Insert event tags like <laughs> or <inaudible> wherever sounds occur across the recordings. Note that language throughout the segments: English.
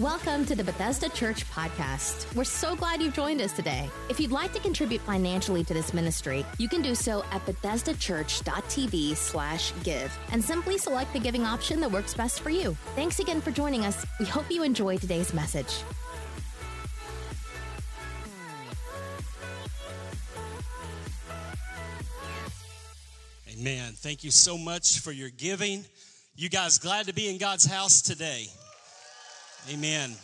Welcome to the Bethesda Church podcast. We're so glad you've joined us today. If you'd like to contribute financially to this ministry, you can do so at bethesdachurch.tv slash give and simply select the giving option that works best for you. Thanks again for joining us. We hope you enjoy today's message. Amen. Thank you so much for your giving. You guys glad to be in God's house today? Amen.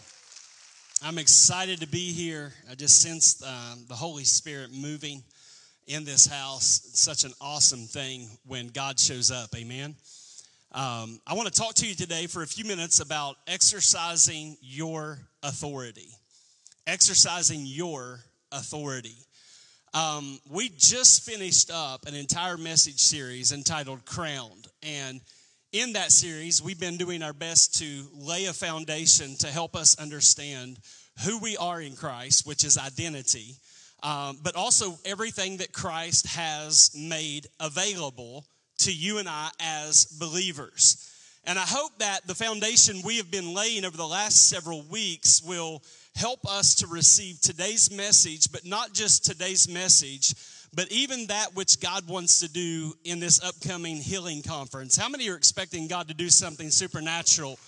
I'm excited to be here. I just sensed um, the Holy Spirit moving in this house. It's such an awesome thing when God shows up. Amen. Um, I want to talk to you today for a few minutes about exercising your authority. Exercising your authority. Um, we just finished up an entire message series entitled Crowned. And in that series, we've been doing our best to lay a foundation to help us understand who we are in Christ, which is identity, um, but also everything that Christ has made available to you and I as believers. And I hope that the foundation we have been laying over the last several weeks will help us to receive today's message, but not just today's message, but even that which God wants to do in this upcoming healing conference. How many are expecting God to do something supernatural?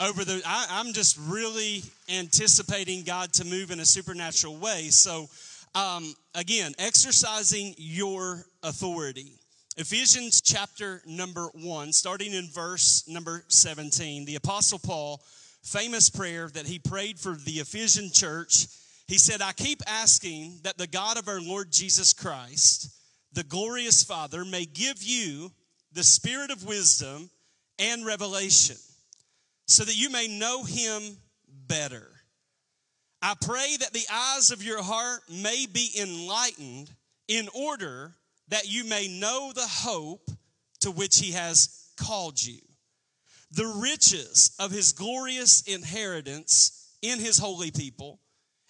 Over the, I, am just really anticipating God to move in a supernatural way. So, um, again, exercising your authority. Ephesians chapter number one, starting in verse number 17, the Apostle Paul, famous prayer that he prayed for the Ephesian church he said, I keep asking that the God of our Lord Jesus Christ, the glorious Father, may give you the spirit of wisdom and revelation so that you may know him better. I pray that the eyes of your heart may be enlightened in order that you may know the hope to which he has called you, the riches of his glorious inheritance in his holy people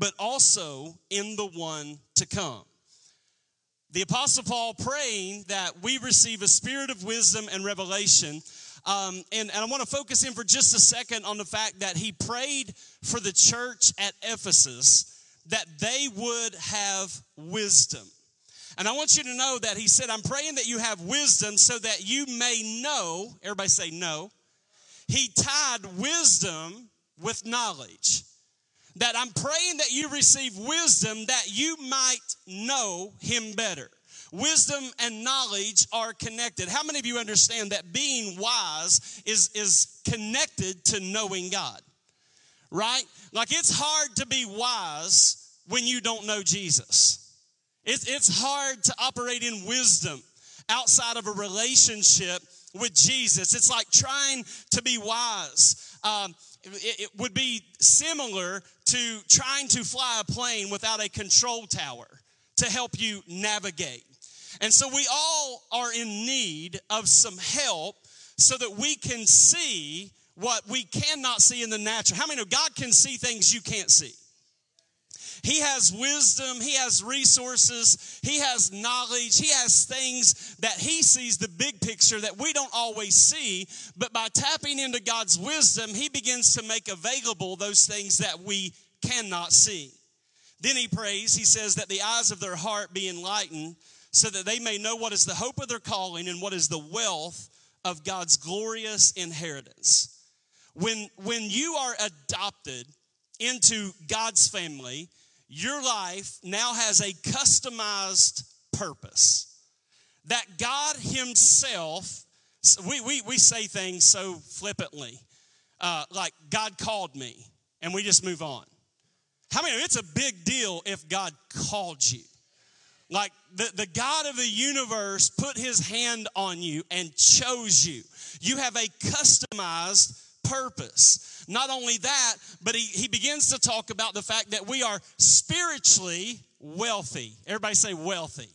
but also in the one to come. The Apostle Paul praying that we receive a spirit of wisdom and revelation. Um, and, and I want to focus in for just a second on the fact that he prayed for the church at Ephesus that they would have wisdom. And I want you to know that he said, I'm praying that you have wisdom so that you may know. Everybody say no. He tied wisdom with knowledge that I'm praying that you receive wisdom that you might know him better. Wisdom and knowledge are connected. How many of you understand that being wise is, is connected to knowing God? Right? Like it's hard to be wise when you don't know Jesus. It's, it's hard to operate in wisdom outside of a relationship with Jesus. It's like trying to be wise. Um, it, it would be similar to trying to fly a plane without a control tower to help you navigate. And so we all are in need of some help so that we can see what we cannot see in the natural. How many know God can see things you can't see? He has wisdom, He has resources, He has knowledge, He has things that He sees the big picture that we don't always see. But by tapping into God's wisdom, He begins to make available those things that we cannot see. Then He prays, He says, that the eyes of their heart be enlightened so that they may know what is the hope of their calling and what is the wealth of God's glorious inheritance. When, when you are adopted into God's family, your life now has a customized purpose. That God Himself, we, we, we say things so flippantly, uh, like God called me, and we just move on. How many? It's a big deal if God called you. Like the, the God of the universe put his hand on you and chose you. You have a customized purpose. Not only that, but he, he begins to talk about the fact that we are spiritually wealthy. Everybody say wealthy.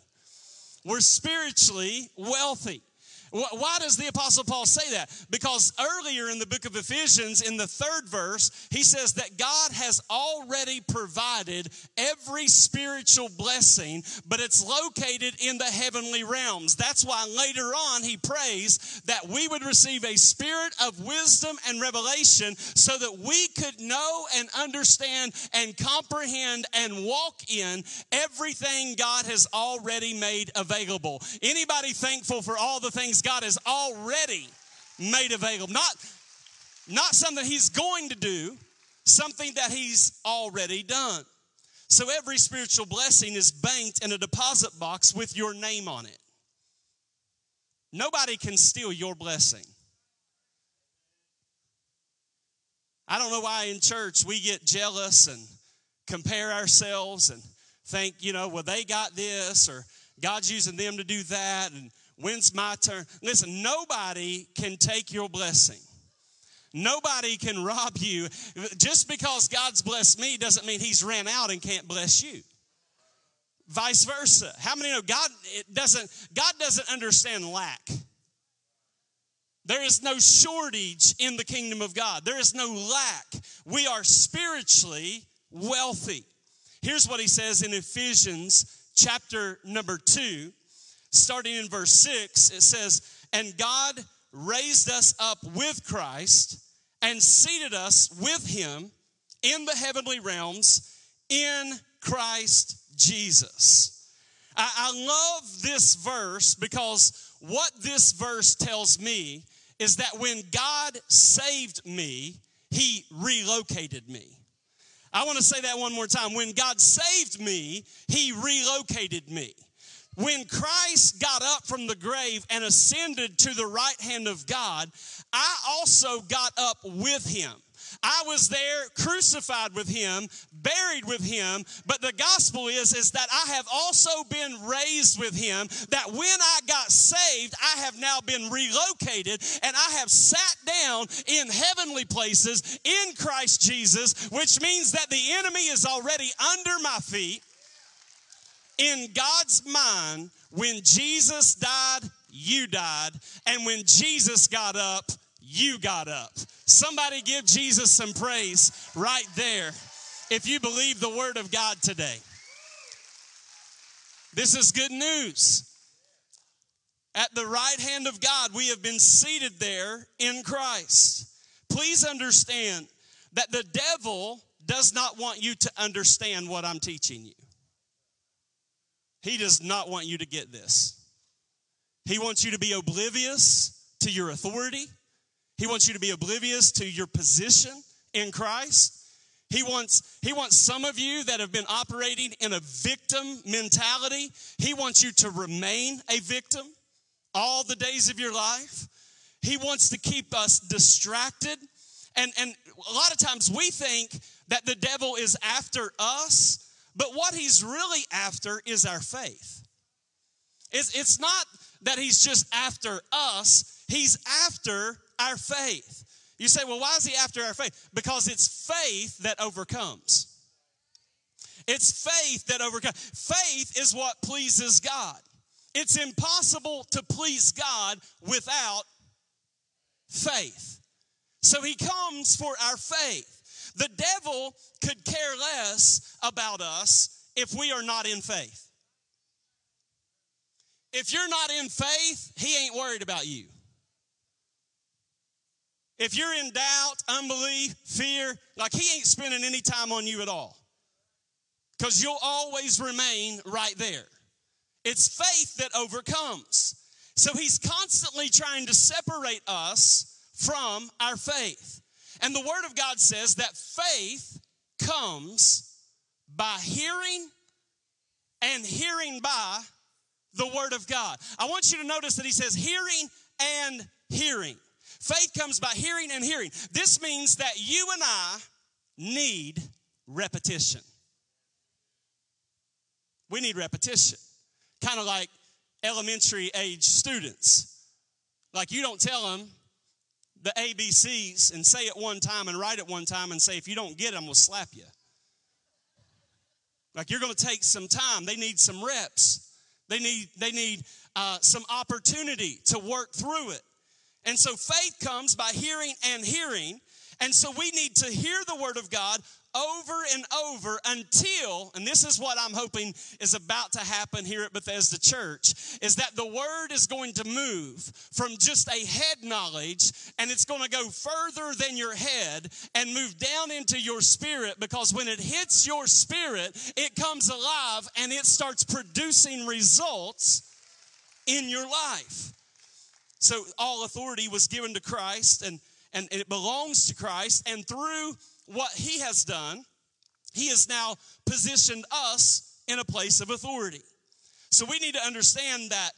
We're spiritually wealthy. Why does the Apostle Paul say that? Because earlier in the book of Ephesians, in the third verse, he says that God has already provided every spiritual blessing, but it's located in the heavenly realms. That's why later on he prays that we would receive a spirit of wisdom and revelation so that we could know and understand and comprehend and walk in everything God has already made available. Anybody thankful for all the things God has already made available. Not, not something He's going to do, something that He's already done. So every spiritual blessing is banked in a deposit box with your name on it. Nobody can steal your blessing. I don't know why in church we get jealous and compare ourselves and think, you know, well, they got this or God's using them to do that. And When's my turn? Listen, nobody can take your blessing. Nobody can rob you. Just because God's blessed me doesn't mean He's ran out and can't bless you. Vice versa. How many know God it doesn't God doesn't understand lack? There is no shortage in the kingdom of God. There is no lack. We are spiritually wealthy. Here's what he says in Ephesians chapter number 2 starting in verse 6, it says, And God raised us up with Christ and seated us with him in the heavenly realms in Christ Jesus. I, I love this verse because what this verse tells me is that when God saved me, he relocated me. I want to say that one more time. When God saved me, he relocated me. When Christ got up from the grave and ascended to the right hand of God, I also got up with him. I was there crucified with him, buried with him, but the gospel is is that I have also been raised with him that when I got saved, I have now been relocated and I have sat down in heavenly places in Christ Jesus, which means that the enemy is already under my feet in God's mind, when Jesus died, you died. And when Jesus got up, you got up. Somebody give Jesus some praise right there if you believe the word of God today. This is good news. At the right hand of God, we have been seated there in Christ. Please understand that the devil does not want you to understand what I'm teaching you. He does not want you to get this. He wants you to be oblivious to your authority. He wants you to be oblivious to your position in Christ. He wants, he wants some of you that have been operating in a victim mentality. He wants you to remain a victim all the days of your life. He wants to keep us distracted. And, and a lot of times we think that the devil is after us but what he's really after is our faith. It's, it's not that he's just after us, he's after our faith. You say, well, why is he after our faith? Because it's faith that overcomes. It's faith that overcomes. Faith is what pleases God. It's impossible to please God without faith. So he comes for our faith. The devil could care less about us if we are not in faith. If you're not in faith, he ain't worried about you. If you're in doubt, unbelief, fear, like he ain't spending any time on you at all. Because you'll always remain right there. It's faith that overcomes. So he's constantly trying to separate us from our faith. And the Word of God says that faith comes by hearing and hearing by the Word of God. I want you to notice that He says hearing and hearing. Faith comes by hearing and hearing. This means that you and I need repetition. We need repetition. Kind of like elementary age students. Like you don't tell them the ABCs and say it one time and write it one time and say, if you don't get going to slap you. Like you're going to take some time. They need some reps. They need, they need uh, some opportunity to work through it. And so faith comes by hearing and hearing. And so we need to hear the word of God over and over until, and this is what I'm hoping is about to happen here at Bethesda Church, is that the word is going to move from just a head knowledge and it's going to go further than your head and move down into your spirit because when it hits your spirit, it comes alive and it starts producing results in your life. So all authority was given to Christ and, and it belongs to Christ, and through what he has done, he has now positioned us in a place of authority. So we need to understand that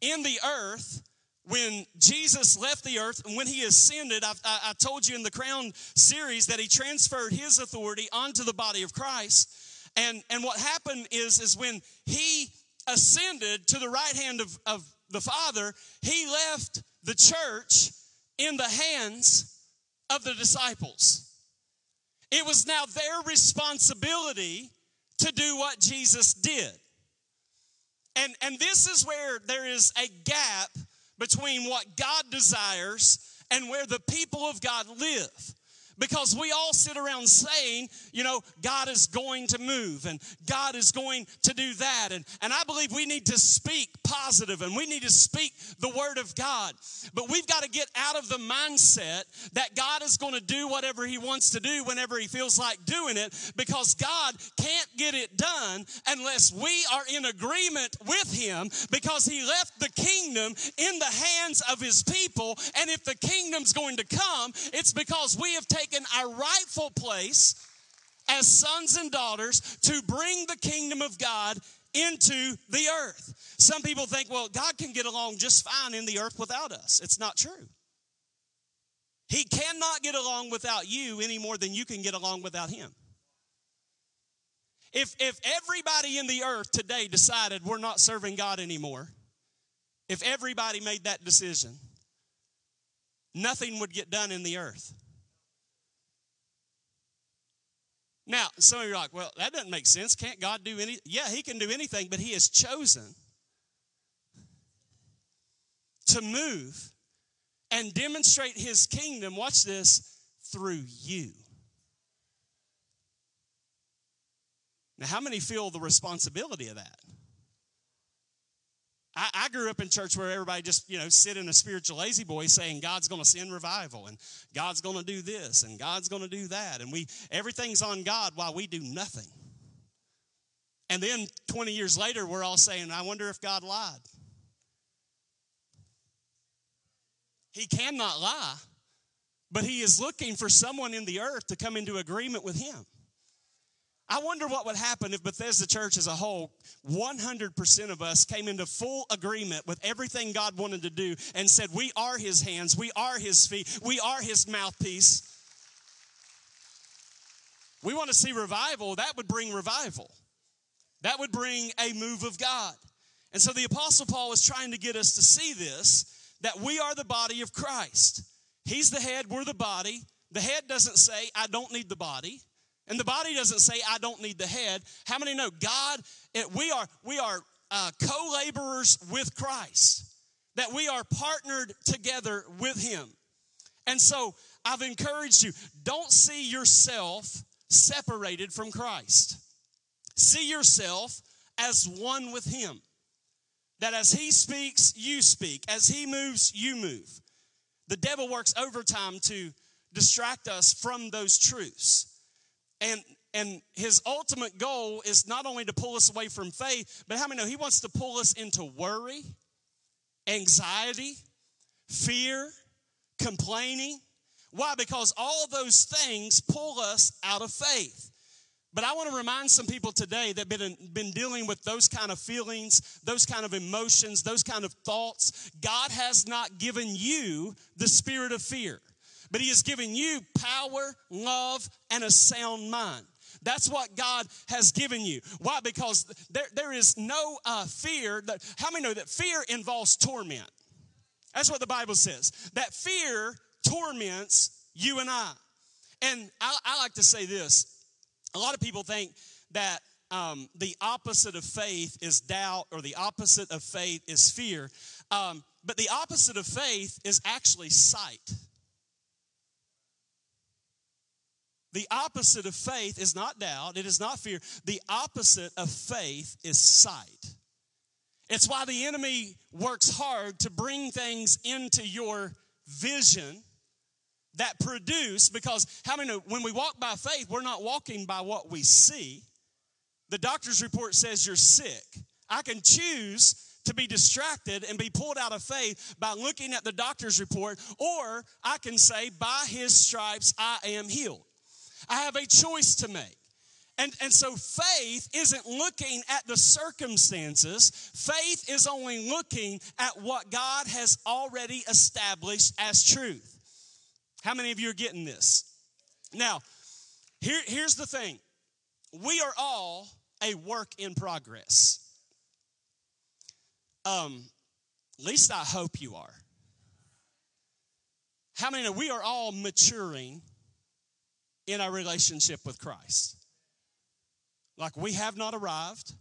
in the earth, when Jesus left the earth and when he ascended, I, I, told you in the Crown series that he transferred his authority onto the body of Christ. And, and what happened is, is when he ascended to the right hand of, of the Father, he left the church in the hands of the disciples. It was now their responsibility to do what Jesus did. And, and this is where there is a gap between what God desires and where the people of God live because we all sit around saying, you know, God is going to move and God is going to do that. And, and I believe we need to speak positive and we need to speak the word of God. But we've got to get out of the mindset that God is going to do whatever he wants to do whenever he feels like doing it because God can't get it done unless we are in agreement with him because he left the kingdom in the hands of his people. And if the kingdom's going to come, it's because we have taken taken our rightful place as sons and daughters to bring the kingdom of God into the earth. Some people think, well, God can get along just fine in the earth without us. It's not true. He cannot get along without you any more than you can get along without him. If, if everybody in the earth today decided we're not serving God anymore, if everybody made that decision, nothing would get done in the earth. Now, some of you are like, well, that doesn't make sense. Can't God do any? Yeah, He can do anything, but He has chosen to move and demonstrate His kingdom, watch this, through you. Now, how many feel the responsibility of that? I, I, grew up in church where everybody just, you know, sit in a spiritual La-Z-Boy saying God's going to send revival and God's going to do this and God's going to do that. And we, everything's on God while we do nothing. And then 20 years later, we're all saying, I wonder if God lied. He cannot lie, but He is looking for someone in the earth to come into agreement with Him. I wonder what would happen if Bethesda Church as a whole, 100% of us came into full agreement with everything God wanted to do and said, We are His hands, we are His feet, we are His mouthpiece. We want to see revival, that would bring revival. That would bring a move of God. And so the Apostle Paul is trying to get us to see this that we are the body of Christ. He's the head, we're the body. The head doesn't say, I don't need the body. And the body doesn't say, I don't need the head. How many know God, it, we are, we are uh, co laborers with Christ, that we are partnered together with Him. And so I've encouraged you don't see yourself separated from Christ, see yourself as one with Him. That as He speaks, you speak. As He moves, you move. The devil works overtime to distract us from those truths. And and his ultimate goal is not only to pull us away from faith, but how many know he wants to pull us into worry, anxiety, fear, complaining. Why? Because all those things pull us out of faith. But I want to remind some people today that been, been dealing with those kind of feelings, those kind of emotions, those kind of thoughts. God has not given you the spirit of fear but He has given you power, love, and a sound mind. That's what God has given you. Why? Because there, there is no uh, fear. That, how many know that fear involves torment? That's what the Bible says. That fear torments you and I. And I, I like to say this a lot of people think that um, the opposite of faith is doubt, or the opposite of faith is fear. Um, but the opposite of faith is actually sight. The opposite of faith is not doubt, it is not fear. The opposite of faith is sight. It's why the enemy works hard to bring things into your vision that produce, because how many know when we walk by faith, we're not walking by what we see. The doctor's report says you're sick. I can choose to be distracted and be pulled out of faith by looking at the doctor's report, or I can say, by his stripes I am healed. I have a choice to make. And, and so faith isn't looking at the circumstances. Faith is only looking at what God has already established as truth. How many of you are getting this? Now, here, here's the thing we are all a work in progress. Um, at least I hope you are. How many know we are all maturing in our relationship with Christ? Like we have not arrived.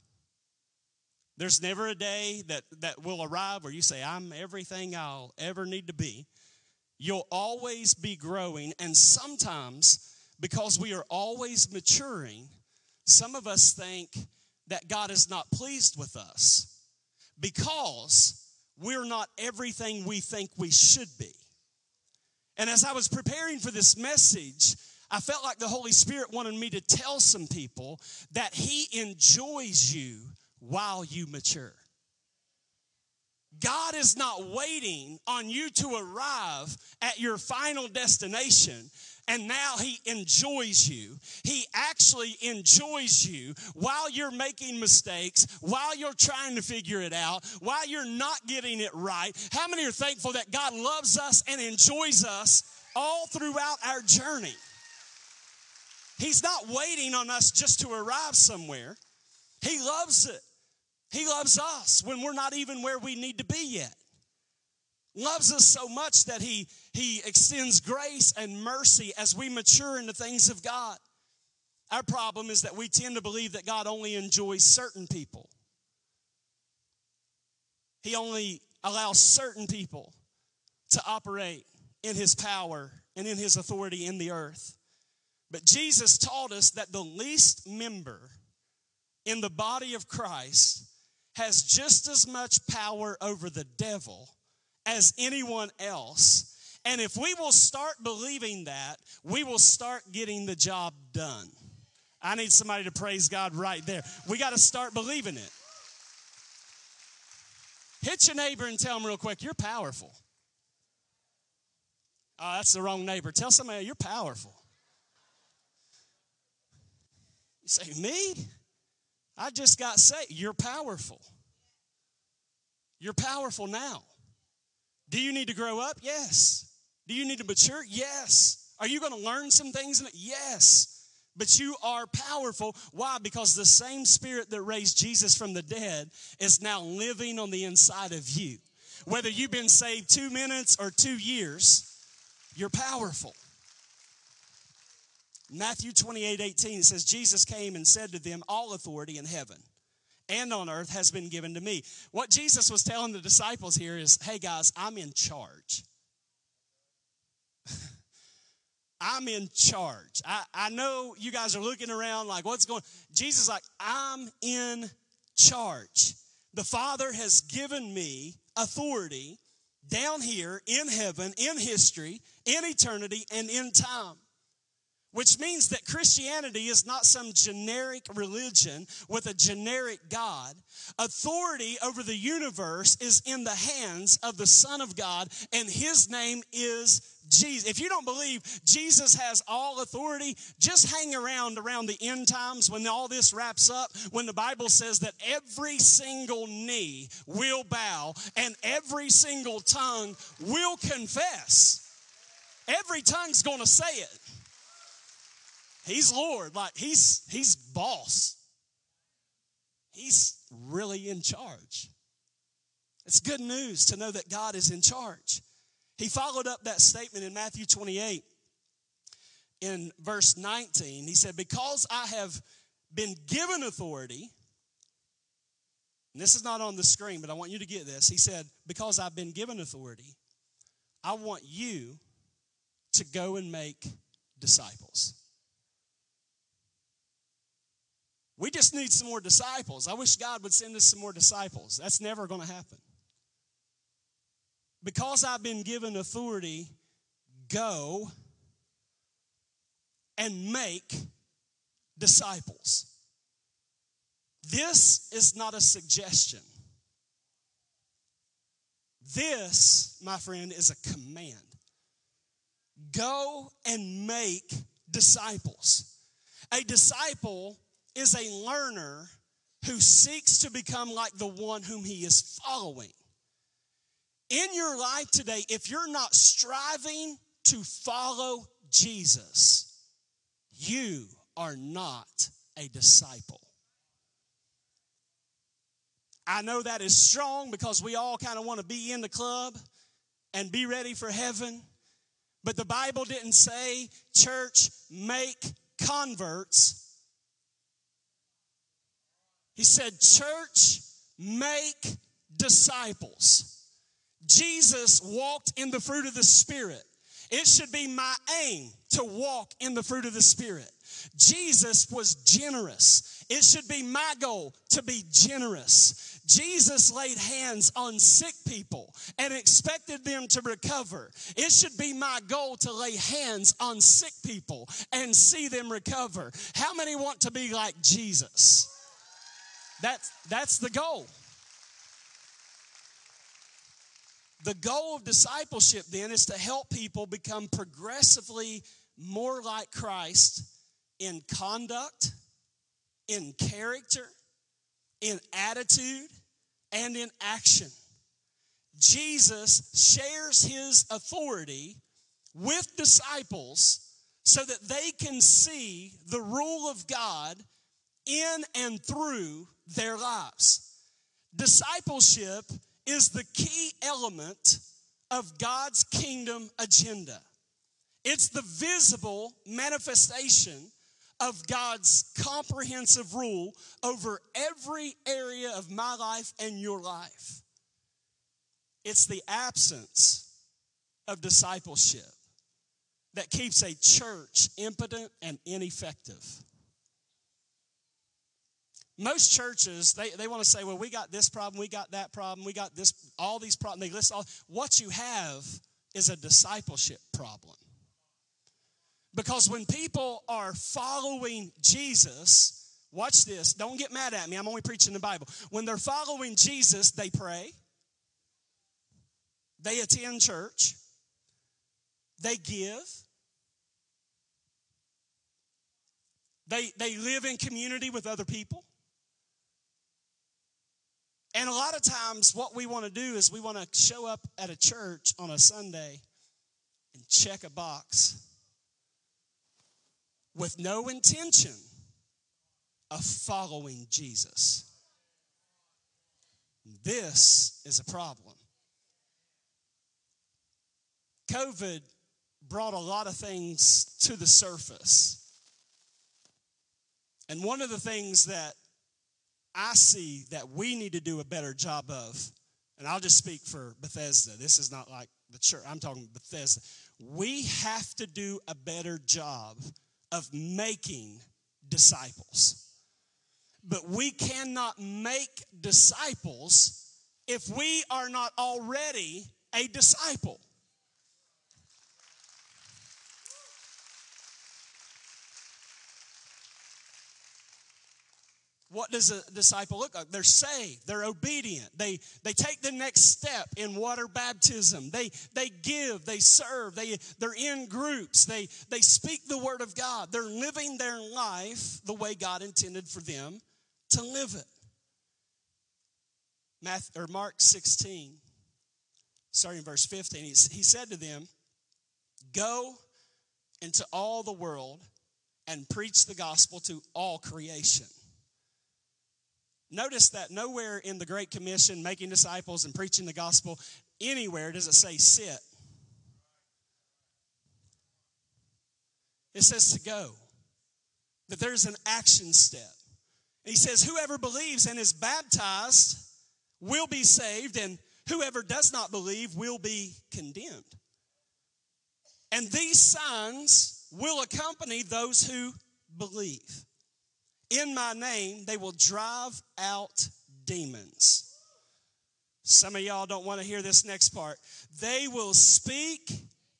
There's never a day that, that will arrive where you say, I'm everything I'll ever need to be. You'll always be growing, and sometimes because we are always maturing, some of us think that God is not pleased with us because we're not everything we think we should be. And as I was preparing for this message, I felt like the Holy Spirit wanted me to tell some people that He enjoys you while you mature. God is not waiting on you to arrive at your final destination and now he enjoys you. He actually enjoys you while you're making mistakes, while you're trying to figure it out, while you're not getting it right. How many are thankful that God loves us and enjoys us all throughout our journey? He's not waiting on us just to arrive somewhere. He loves it. He loves us when we're not even where we need to be yet loves us so much that he, he extends grace and mercy as we mature in the things of God. Our problem is that we tend to believe that God only enjoys certain people. He only allows certain people to operate in his power and in his authority in the earth. But Jesus taught us that the least member in the body of Christ has just as much power over the devil as anyone else. And if we will start believing that, we will start getting the job done. I need somebody to praise God right there. We got to start believing it. Hit your neighbor and tell them real quick, you're powerful. Oh, that's the wrong neighbor. Tell somebody you're powerful. You say, Me? I just got saved. You're powerful. You're powerful now. Do you need to grow up? Yes. Do you need to mature? Yes. Are you going to learn some things? Yes. But you are powerful. Why? Because the same spirit that raised Jesus from the dead is now living on the inside of you. Whether you've been saved two minutes or two years, you're powerful. Matthew 28 18, says, Jesus came and said to them, All authority in heaven and on earth has been given to me. What Jesus was telling the disciples here is hey, guys, I'm in charge. <laughs> I'm in charge. I, I know you guys are looking around like, what's going Jesus like, I'm in charge. The Father has given me authority down here in heaven, in history, in eternity, and in time which means that Christianity is not some generic religion with a generic God. Authority over the universe is in the hands of the Son of God, and his name is Jesus. If you don't believe Jesus has all authority, just hang around around the end times when all this wraps up, when the Bible says that every single knee will bow and every single tongue will confess. Every tongue's going to say it. He's Lord. Like he's he's boss. He's really in charge. It's good news to know that God is in charge. He followed up that statement in Matthew 28 in verse 19. He said, Because I have been given authority, and this is not on the screen, but I want you to get this. He said, Because I've been given authority, I want you to go and make disciples. We just need some more disciples. I wish God would send us some more disciples. That's never going to happen. Because I've been given authority, go and make disciples. This is not a suggestion. This, my friend, is a command. Go and make disciples. A disciple is a learner who seeks to become like the one whom he is following. In your life today, if you're not striving to follow Jesus, you are not a disciple. I know that is strong because we all kind of want to be in the club and be ready for heaven. But the Bible didn't say, church, make converts. He said, church, make disciples. Jesus walked in the fruit of the Spirit. It should be my aim to walk in the fruit of the Spirit. Jesus was generous. It should be my goal to be generous. Jesus laid hands on sick people and expected them to recover. It should be my goal to lay hands on sick people and see them recover. How many want to be like Jesus? That's, that's the goal. The goal of discipleship then is to help people become progressively more like Christ in conduct, in character, in attitude, and in action. Jesus shares his authority with disciples so that they can see the rule of God in and through their lives. Discipleship is the key element of God's kingdom agenda. It's the visible manifestation of God's comprehensive rule over every area of my life and your life. It's the absence of discipleship that keeps a church impotent and ineffective. Most churches, they, they want to say, well, we got this problem, we got that problem, we got this, all these problems. They list all. What you have is a discipleship problem. Because when people are following Jesus, watch this, don't get mad at me, I'm only preaching the Bible. When they're following Jesus, they pray, they attend church, they give, they, they live in community with other people. And a lot of times, what we want to do is we want to show up at a church on a Sunday and check a box with no intention of following Jesus. This is a problem. COVID brought a lot of things to the surface. And one of the things that I see that we need to do a better job of, and I'll just speak for Bethesda. This is not like the church, I'm talking Bethesda. We have to do a better job of making disciples. But we cannot make disciples if we are not already a disciple. What does a disciple look like? They're saved, they're obedient, they, they take the next step in water baptism, they, they give, they serve, they, they're in groups, they, they speak the word of God, they're living their life the way God intended for them to live it. Matthew, or Mark 16, starting in verse 15, he, he said to them, Go into all the world and preach the gospel to all creation. Notice that nowhere in the Great Commission, making disciples and preaching the gospel, anywhere does it say sit. It says to go, that there's an action step. He says, Whoever believes and is baptized will be saved, and whoever does not believe will be condemned. And these signs will accompany those who believe. In my name, they will drive out demons. Some of y'all don't want to hear this next part. They will speak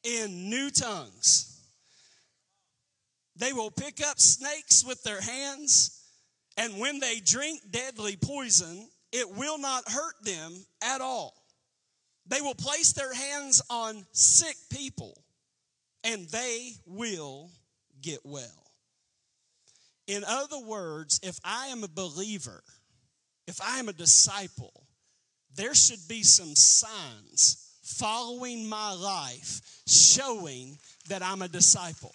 in new tongues. They will pick up snakes with their hands, and when they drink deadly poison, it will not hurt them at all. They will place their hands on sick people, and they will get well. In other words, if I am a believer, if I am a disciple, there should be some signs following my life showing that I'm a disciple.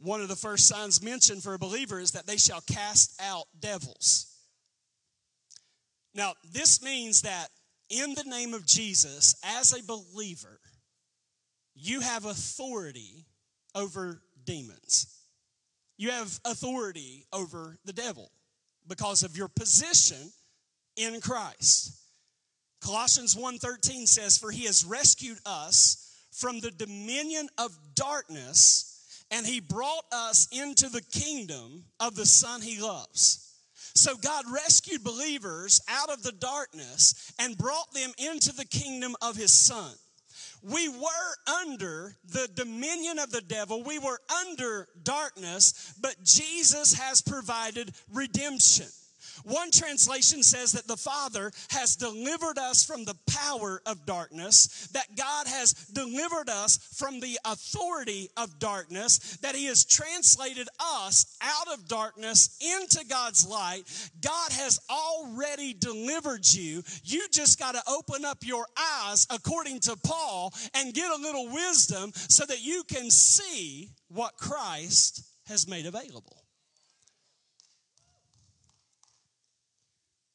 One of the first signs mentioned for a believer is that they shall cast out devils. Now, this means that in the name of Jesus, as a believer, you have authority over demons. You have authority over the devil because of your position in Christ. Colossians 1:13 says for he has rescued us from the dominion of darkness and he brought us into the kingdom of the son he loves. So God rescued believers out of the darkness and brought them into the kingdom of his son. We were under the dominion of the devil. We were under darkness, but Jesus has provided redemption. One translation says that the Father has delivered us from the power of darkness, that God has delivered us from the authority of darkness, that He has translated us out of darkness into God's light. God has already delivered you. You just got to open up your eyes, according to Paul, and get a little wisdom so that you can see what Christ has made available.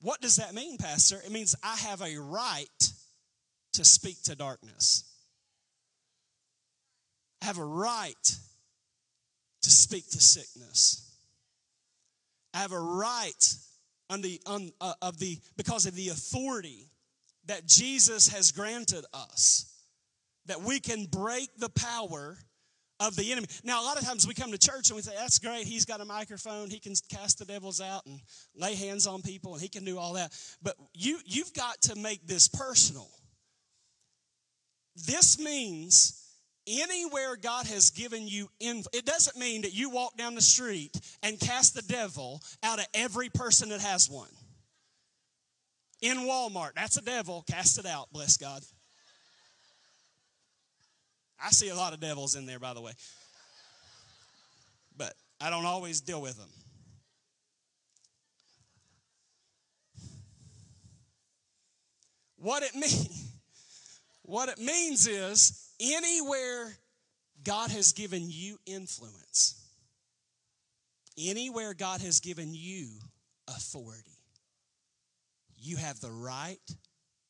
What does that mean, Pastor? It means I have a right to speak to darkness. I have a right to speak to sickness. I have a right on the, on, uh, of the, because of the authority that Jesus has granted us, that we can break the power of the enemy. Now, a lot of times we come to church and we say, that's great. He's got a microphone. He can cast the devils out and lay hands on people and he can do all that. But you, you've got to make this personal. This means anywhere God has given you, it doesn't mean that you walk down the street and cast the devil out of every person that has one. In Walmart, that's a devil, cast it out, bless God. I see a lot of devils in there, by the way. But I don't always deal with them. What it means, <laughs> what it means is anywhere God has given you influence, anywhere God has given you authority, you have the right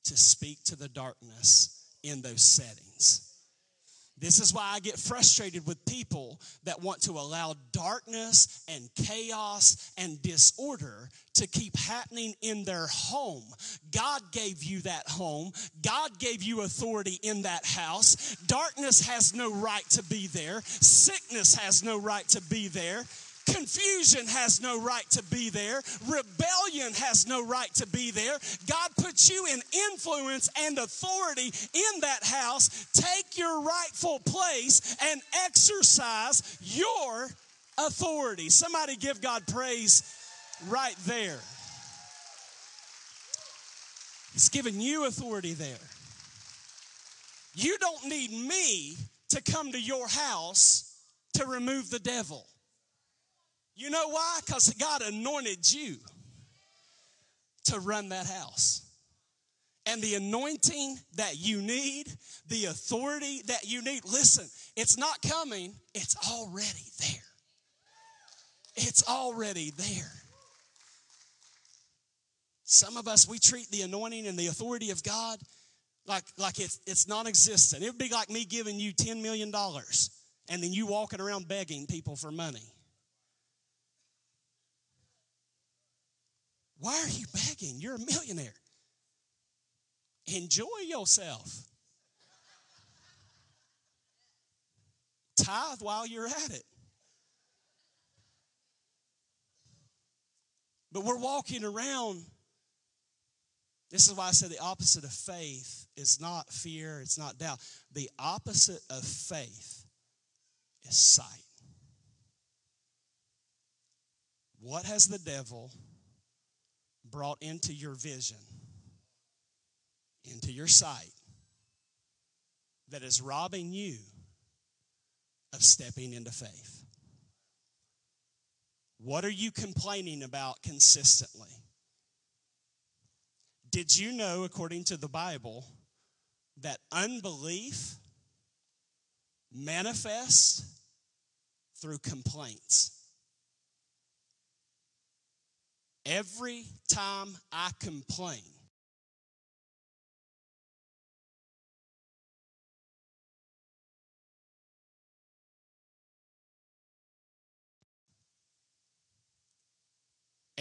to speak to the darkness in those settings. This is why I get frustrated with people that want to allow darkness and chaos and disorder to keep happening in their home. God gave you that home. God gave you authority in that house. Darkness has no right to be there. Sickness has no right to be there. Confusion has no right to be there. Rebellion has no right to be there. God puts you in influence and authority in that house. Take your rightful place and exercise your authority. Somebody give God praise right there. He's given you authority there. You don't need me to come to your house to remove the devil. You know why? Because God anointed you to run that house. And the anointing that you need, the authority that you need, listen, it's not coming, it's already there. It's already there. Some of us, we treat the anointing and the authority of God like, like it's, it's non existent. It would be like me giving you $10 million and then you walking around begging people for money. Why are you begging? You're a millionaire. Enjoy yourself. Tithe while you're at it. But we're walking around. This is why I said the opposite of faith is not fear, it's not doubt. The opposite of faith is sight. What has the devil brought into your vision, into your sight, that is robbing you of stepping into faith? What are you complaining about consistently? Did you know, according to the Bible, that unbelief manifests through complaints? Every time I complain,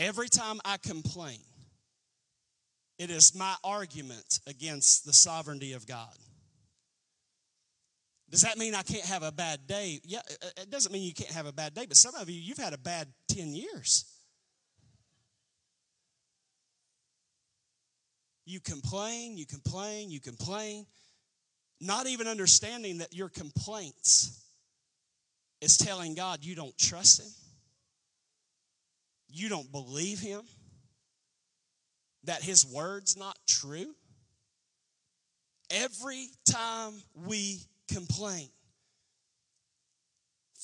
Every time I complain, it is my argument against the sovereignty of God. Does that mean I can't have a bad day? Yeah, it doesn't mean you can't have a bad day, but some of you, you've had a bad 10 years. You complain, you complain, you complain, not even understanding that your complaints is telling God you don't trust Him you don't believe him, that his word's not true, every time we complain.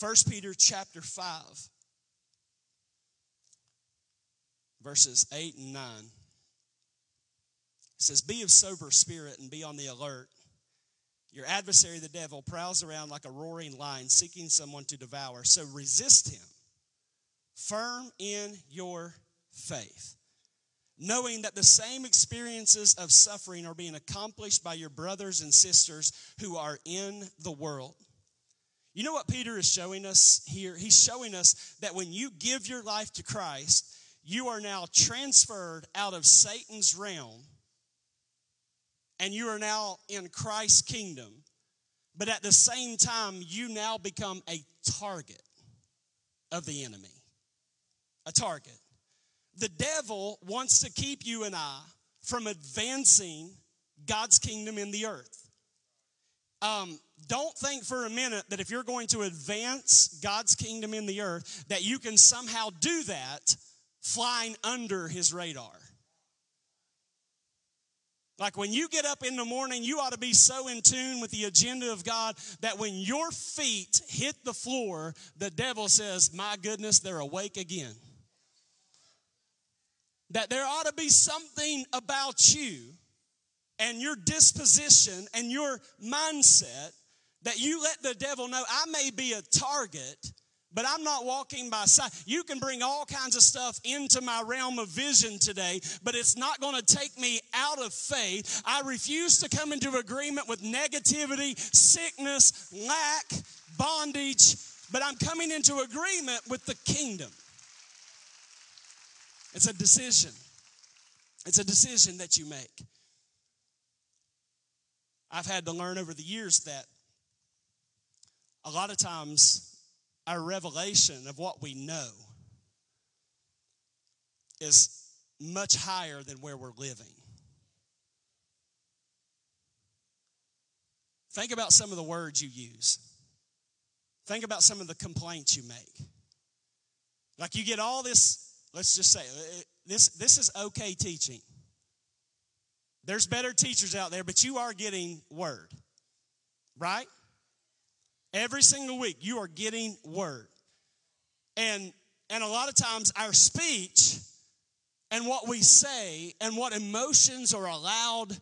1 Peter chapter 5 verses 8 and 9 says be of sober spirit and be on the alert your adversary the devil prowls around like a roaring lion seeking someone to devour so resist him firm in your faith, knowing that the same experiences of suffering are being accomplished by your brothers and sisters who are in the world. You know what Peter is showing us here? He's showing us that when you give your life to Christ, you are now transferred out of Satan's realm and you are now in Christ's kingdom. But at the same time, you now become a target of the enemy a target. The devil wants to keep you and I from advancing God's kingdom in the earth. Um, don't think for a minute that if you're going to advance God's kingdom in the earth, that you can somehow do that flying under his radar. Like when you get up in the morning, you ought to be so in tune with the agenda of God that when your feet hit the floor, the devil says, My goodness, they're awake again. That there ought to be something about you and your disposition and your mindset that you let the devil know I may be a target, but I'm not walking by sight. You can bring all kinds of stuff into my realm of vision today, but it's not going to take me out of faith. I refuse to come into agreement with negativity, sickness, lack, bondage, but I'm coming into agreement with the kingdom. It's a decision. It's a decision that you make. I've had to learn over the years that a lot of times our revelation of what we know is much higher than where we're living. Think about some of the words you use. Think about some of the complaints you make. Like you get all this let's just say uh, this, this is okay teaching. There's better teachers out there, but you are getting word, right? Every single week, you are getting word. And, and a lot of times, our speech and what we say and what emotions are allowed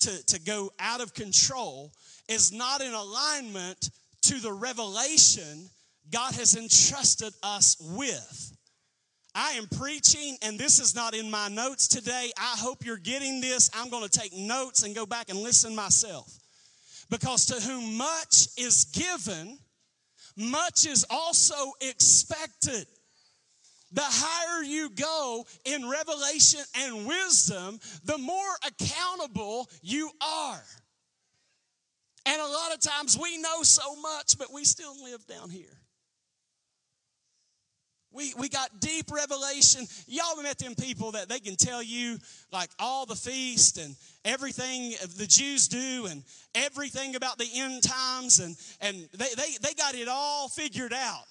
to, to go out of control is not in alignment to the revelation God has entrusted us with. I am preaching, and this is not in my notes today. I hope you're getting this. I'm going to take notes and go back and listen myself. Because to whom much is given, much is also expected. The higher you go in revelation and wisdom, the more accountable you are. And a lot of times we know so much, but we still live down here. We, we got deep revelation. Y'all met them people that they can tell you like all the feast and everything the Jews do and everything about the end times and, and they, they, they got it all figured out.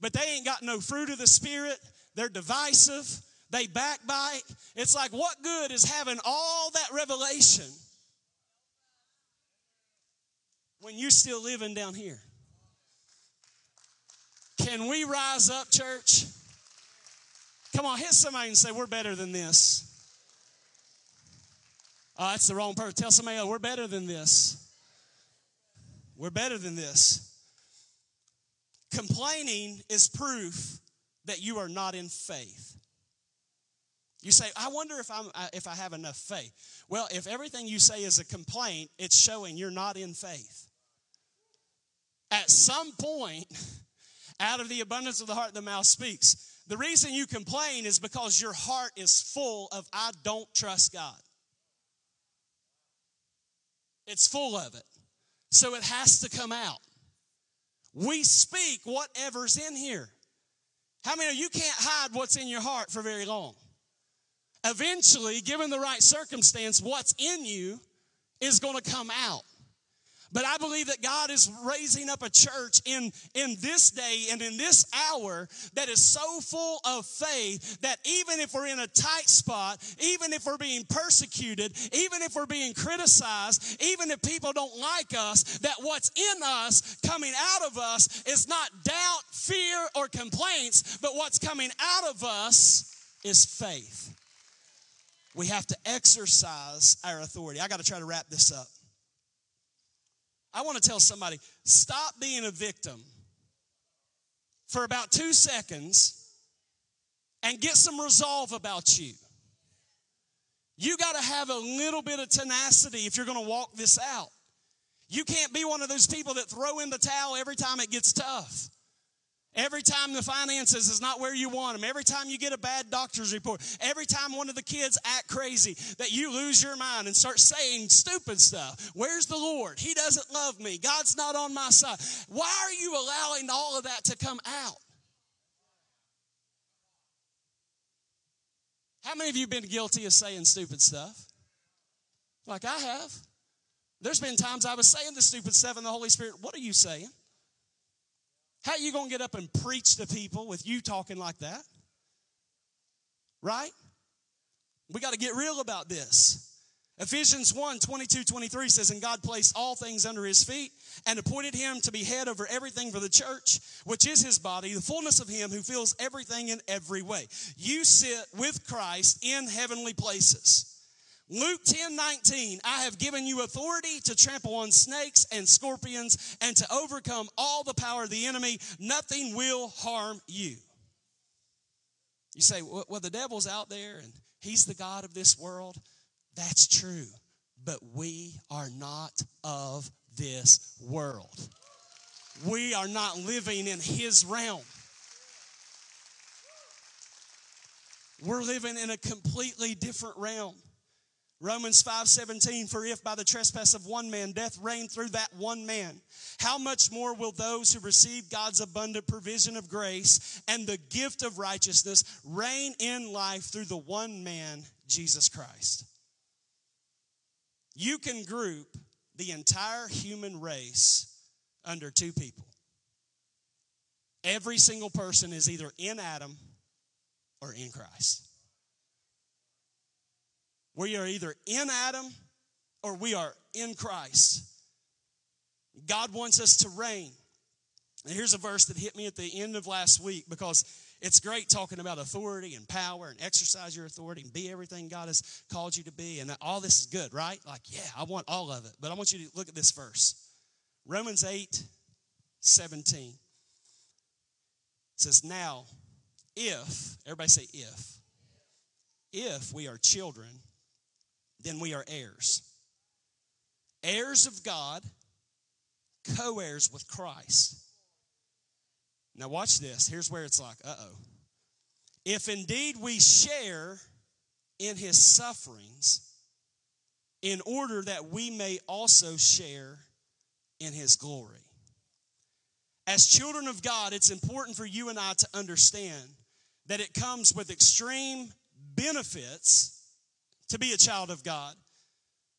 But they ain't got no fruit of the Spirit. They're divisive. They backbite. It's like, what good is having all that revelation when you're still living down here? Can we rise up, church? Come on, hit somebody and say, We're better than this. Oh, that's the wrong person. Tell somebody We're better than this. We're better than this. Complaining is proof that you are not in faith. You say, I wonder if, I'm, if I have enough faith. Well, if everything you say is a complaint, it's showing you're not in faith. At some point, out of the abundance of the heart, the mouth speaks. The reason you complain is because your heart is full of, I don't trust God. It's full of it. So it has to come out. We speak whatever's in here. How many of you can't hide what's in your heart for very long? Eventually, given the right circumstance, what's in you is going to come out. But I believe that God is raising up a church in, in this day and in this hour that is so full of faith that even if we're in a tight spot, even if we're being persecuted, even if we're being criticized, even if people don't like us, that what's in us, coming out of us, is not doubt, fear, or complaints, but what's coming out of us is faith. We have to exercise our authority. I got to try to wrap this up. I want to tell somebody stop being a victim for about two seconds and get some resolve about you. You got to have a little bit of tenacity if you're going to walk this out. You can't be one of those people that throw in the towel every time it gets tough. Every time the finances is not where you want them, every time you get a bad doctor's report, every time one of the kids act crazy, that you lose your mind and start saying stupid stuff. Where's the Lord? He doesn't love me. God's not on my side. Why are you allowing all of that to come out? How many of you been guilty of saying stupid stuff? Like I have. There's been times I was saying the stupid stuff, and the Holy Spirit, what are you saying? How are you going to get up and preach to people with you talking like that? Right? We got to get real about this. Ephesians 1 22 23 says, And God placed all things under his feet and appointed him to be head over everything for the church, which is his body, the fullness of him who fills everything in every way. You sit with Christ in heavenly places. Luke 10 19, I have given you authority to trample on snakes and scorpions and to overcome all the power of the enemy. Nothing will harm you. You say, well, the devil's out there and he's the God of this world. That's true. But we are not of this world. We are not living in his realm. We're living in a completely different realm. Romans 5:17 for if by the trespass of one man death reigned through that one man how much more will those who receive God's abundant provision of grace and the gift of righteousness reign in life through the one man Jesus Christ? You can group the entire human race under two people. Every single person is either in Adam or in Christ we are either in Adam or we are in Christ. God wants us to reign. And here's a verse that hit me at the end of last week because it's great talking about authority and power and exercise your authority and be everything God has called you to be. And all this is good, right? Like, yeah, I want all of it. But I want you to look at this verse Romans 8 17 it says, Now if, everybody say if, if we are children, then we are heirs. Heirs of God, co heirs with Christ. Now, watch this. Here's where it's like, uh oh. If indeed we share in his sufferings, in order that we may also share in his glory. As children of God, it's important for you and I to understand that it comes with extreme benefits to be a child of God,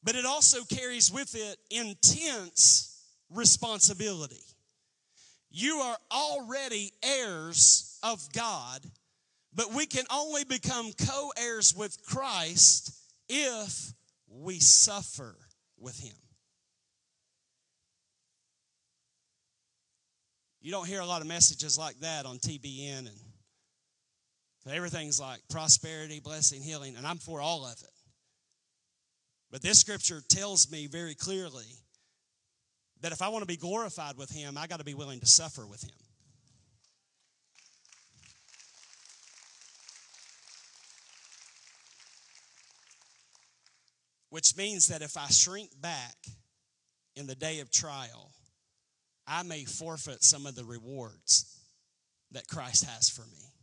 but it also carries with it intense responsibility. You are already heirs of God, but we can only become co heirs with Christ if we suffer with Him. You don't hear a lot of messages like that on TBN and everything's like prosperity, blessing, healing, and I'm for all of it. But this scripture tells me very clearly that if I want to be glorified with him, I got to be willing to suffer with him. Which means that if I shrink back in the day of trial, I may forfeit some of the rewards that Christ has for me.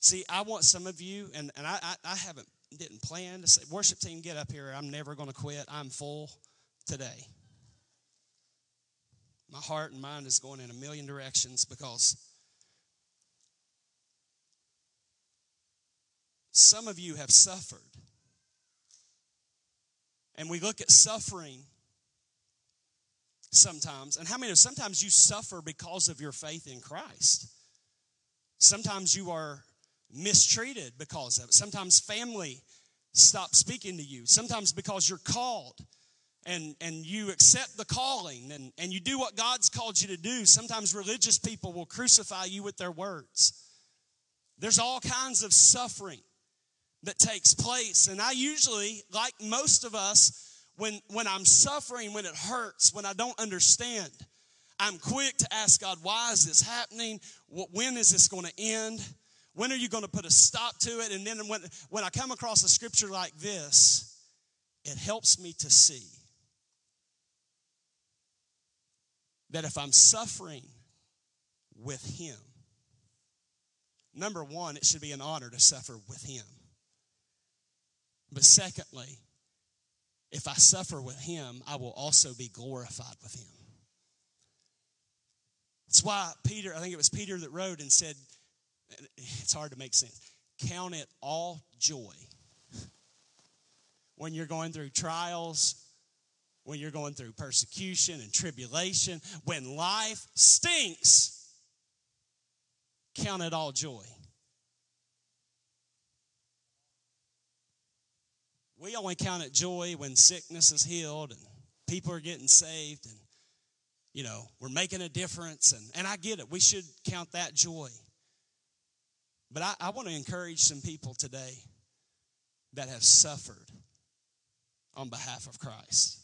See, I want some of you, and, and I, I, I haven't didn't plan to say, worship team, get up here. I'm never going to quit. I'm full today. My heart and mind is going in a million directions because some of you have suffered. And we look at suffering sometimes. And how many of sometimes you suffer because of your faith in Christ? Sometimes you are mistreated because of it. Sometimes family stops speaking to you. Sometimes because you're called and, and you accept the calling and, and you do what God's called you to do. Sometimes religious people will crucify you with their words. There's all kinds of suffering that takes place. And I usually, like most of us, when, when I'm suffering, when it hurts, when I don't understand, I'm quick to ask God, why is this happening? When is this going to end? When are you going to put a stop to it? And then when, when I come across a scripture like this, it helps me to see that if I'm suffering with Him, number one, it should be an honor to suffer with Him. But secondly, if I suffer with him, I will also be glorified with him. That's why Peter, I think it was Peter that wrote and said, it's hard to make sense. Count it all joy when you're going through trials, when you're going through persecution and tribulation, when life stinks. Count it all joy We only count it joy when sickness is healed and people are getting saved and, you know, we're making a difference. And, and I get it. We should count that joy. But I, I want to encourage some people today that have suffered on behalf of Christ.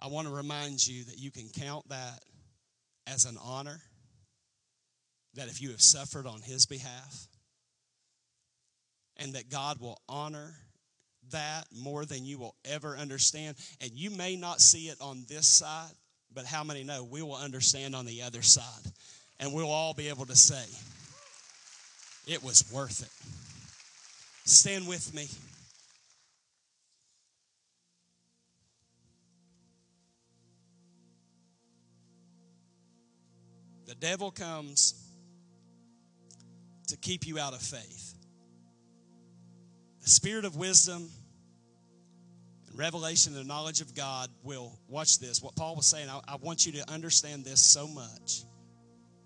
I want to remind you that you can count that as an honor, that if you have suffered on His behalf, and that God will honor that more than you will ever understand. And you may not see it on this side, but how many know we will understand on the other side? And we'll all be able to say, it was worth it. Stand with me. The devil comes to keep you out of faith. The spirit of wisdom and revelation and the knowledge of God will, watch this, what Paul was saying, I, I want you to understand this so much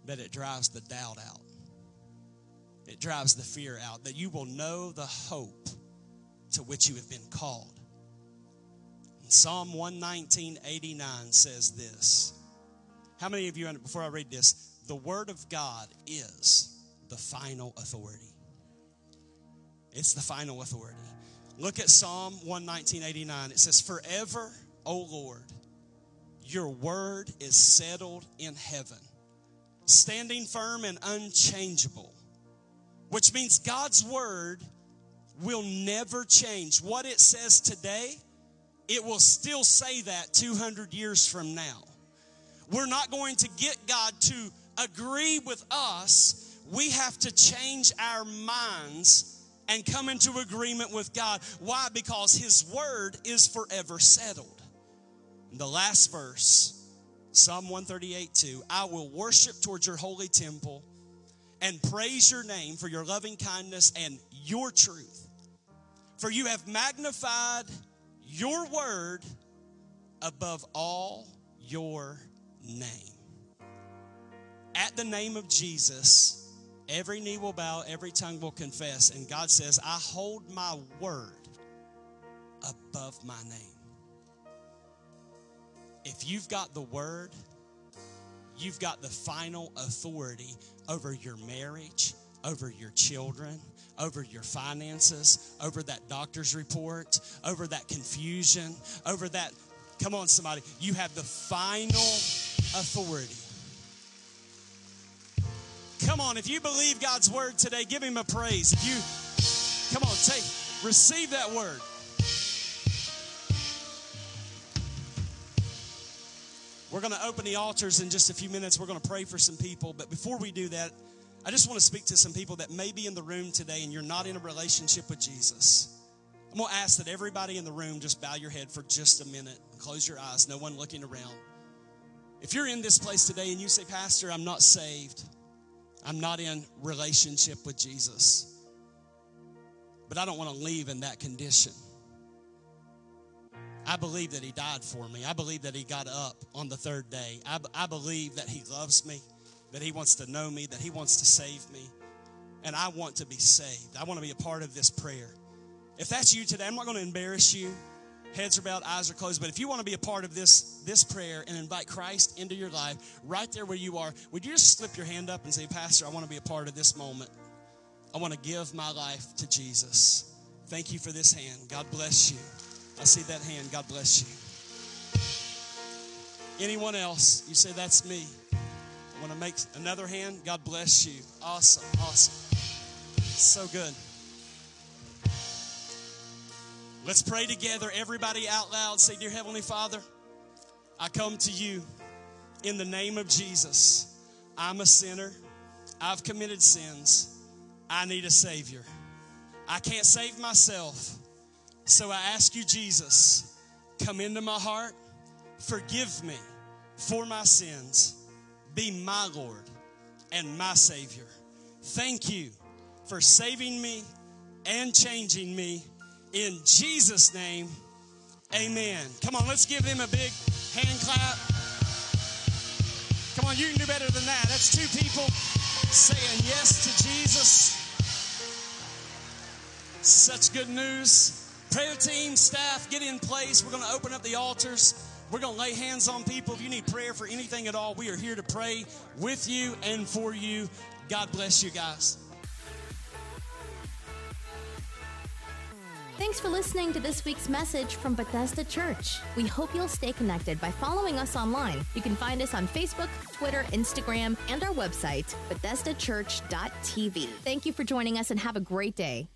that it drives the doubt out. It drives the fear out, that you will know the hope to which you have been called. Psalm 119, 89 says this. How many of you, before I read this, the Word of God is the final authority. It's the final authority. Look at Psalm 119.89. It says, Forever, O Lord, your word is settled in heaven. Standing firm and unchangeable, which means God's word will never change. What it says today, it will still say that 200 years from now. We're not going to get God to agree with us. We have to change our minds and come into agreement with God. Why? Because His word is forever settled. The last verse, Psalm 138 2 I will worship towards your holy temple and praise your name for your loving kindness and your truth. For you have magnified your word above all your name. At the name of Jesus, every knee will bow, every tongue will confess. And God says, I hold my word above my name. If you've got the word, you've got the final authority over your marriage, over your children, over your finances, over that doctor's report, over that confusion, over that. Come on, somebody. You have the final authority. Come on, if you believe God's word today, give him a praise. If you, come on, take, receive that word. We're going to open the altars in just a few minutes. We're going to pray for some people. But before we do that, I just want to speak to some people that may be in the room today and you're not in a relationship with Jesus. I'm going to ask that everybody in the room just bow your head for just a minute and close your eyes, no one looking around. If you're in this place today and you say, Pastor, I'm not saved, I'm not in relationship with Jesus, but I don't want to leave in that condition. I believe that He died for me. I believe that He got up on the third day. I, I believe that He loves me, that He wants to know me, that He wants to save me. And I want to be saved. I want to be a part of this prayer. If that's you today, I'm not going to embarrass you. Heads are bowed, eyes are closed. But if you want to be a part of this, this prayer and invite Christ into your life, right there where you are, would you just slip your hand up and say, Pastor, I want to be a part of this moment. I want to give my life to Jesus. Thank you for this hand. God bless you. I see that hand. God bless you. Anyone else? You say, That's me. I want to make another hand. God bless you. Awesome. Awesome. So good. Let's pray together. Everybody out loud say, Dear Heavenly Father, I come to you in the name of Jesus. I'm a sinner. I've committed sins. I need a Savior. I can't save myself. So I ask you, Jesus, come into my heart, forgive me for my sins, be my Lord and my Savior. Thank you for saving me and changing me. In Jesus' name, amen. Come on, let's give him a big hand clap. Come on, you can do better than that. That's two people saying yes to Jesus. Such good news. Prayer team, staff, get in place. We're going to open up the altars. We're going to lay hands on people. If you need prayer for anything at all, we are here to pray with you and for you. God bless you guys. Thanks for listening to this week's message from Bethesda Church. We hope you'll stay connected by following us online. You can find us on Facebook, Twitter, Instagram, and our website, BethesdaChurch.tv. Thank you for joining us and have a great day.